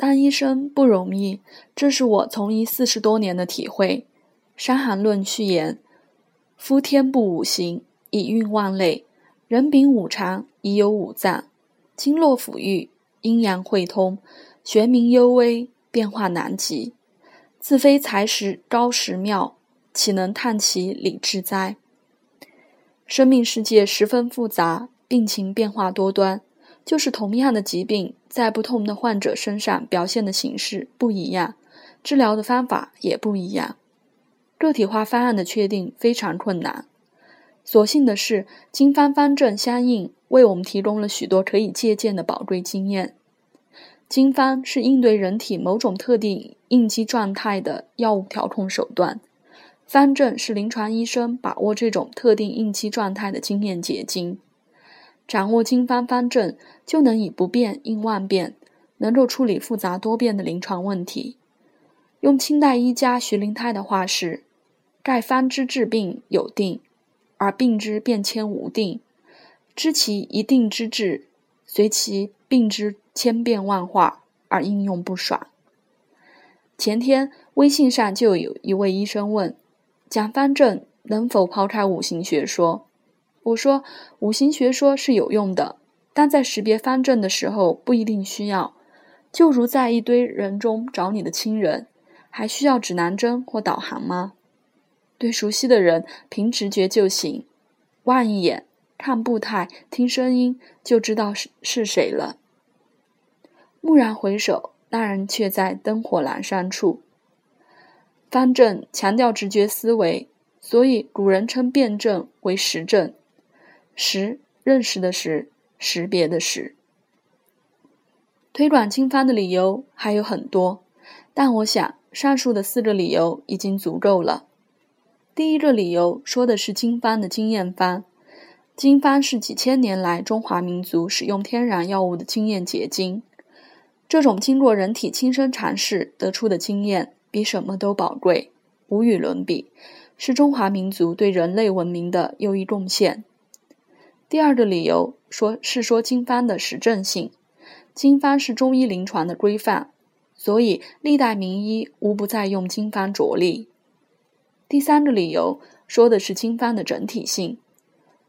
当医生不容易，这是我从医四十多年的体会。《伤寒论》序言：夫天不五行，以运万类；人禀五常，以有五脏。经络抚育，阴阳会通，玄冥幽微，变化难极。自非才识高识妙，岂能探其理之哉？生命世界十分复杂，病情变化多端，就是同样的疾病。在不同的患者身上表现的形式不一样，治疗的方法也不一样，个体化方案的确定非常困难。所幸的是，经方方正相应，为我们提供了许多可以借鉴的宝贵经验。经方是应对人体某种特定应激状态的药物调控手段，方正是临床医生把握这种特定应激状态的经验结晶。掌握经方方正，就能以不变应万变，能够处理复杂多变的临床问题。用清代医家徐灵泰的话是：“盖方之治病有定，而病之变迁无定。知其一定之治，随其病之千变万化而应用不爽。”前天微信上就有一位医生问：“讲方正能否抛开五行学说？”我说，五行学说是有用的，但在识别方正的时候不一定需要。就如在一堆人中找你的亲人，还需要指南针或导航吗？对熟悉的人，凭直觉就行，望一眼、看步态、听声音，就知道是是谁了。蓦然回首，那人却在灯火阑珊处。方正强调直觉思维，所以古人称辩证为实证。识认识的识，识别的识。推广经方的理由还有很多，但我想上述的四个理由已经足够了。第一个理由说的是经方的经验方，经方是几千年来中华民族使用天然药物的经验结晶。这种经过人体亲身尝试得出的经验，比什么都宝贵，无与伦比，是中华民族对人类文明的又一贡献。第二个理由说是说经方的实证性，经方是中医临床的规范，所以历代名医无不在用经方着力。第三个理由说的是经方的整体性，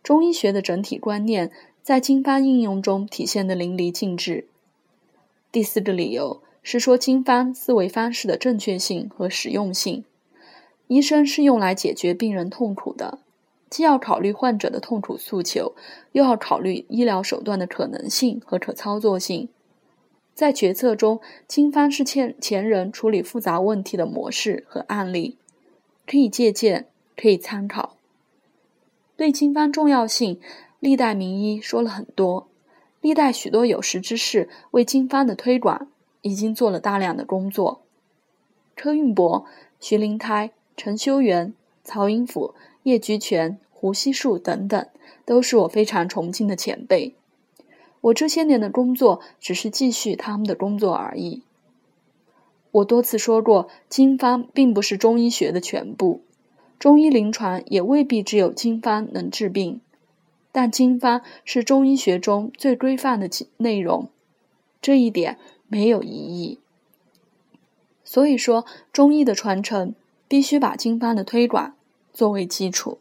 中医学的整体观念在经方应用中体现的淋漓尽致。第四个理由是说经方思维方式的正确性和实用性，医生是用来解决病人痛苦的。既要考虑患者的痛苦诉求，又要考虑医疗手段的可能性和可操作性。在决策中，经方是前前人处理复杂问题的模式和案例，可以借鉴，可以参考。对经方重要性，历代名医说了很多，历代许多有识之士为经方的推广已经做了大量的工作。柯运伯、徐灵胎、陈修元、曹英甫。叶菊泉、胡锡树等等，都是我非常崇敬的前辈。我这些年的工作，只是继续他们的工作而已。我多次说过，经方并不是中医学的全部，中医临床也未必只有经方能治病。但经方是中医学中最规范的内容，这一点没有疑义。所以说，中医的传承必须把经方的推广。作为基础。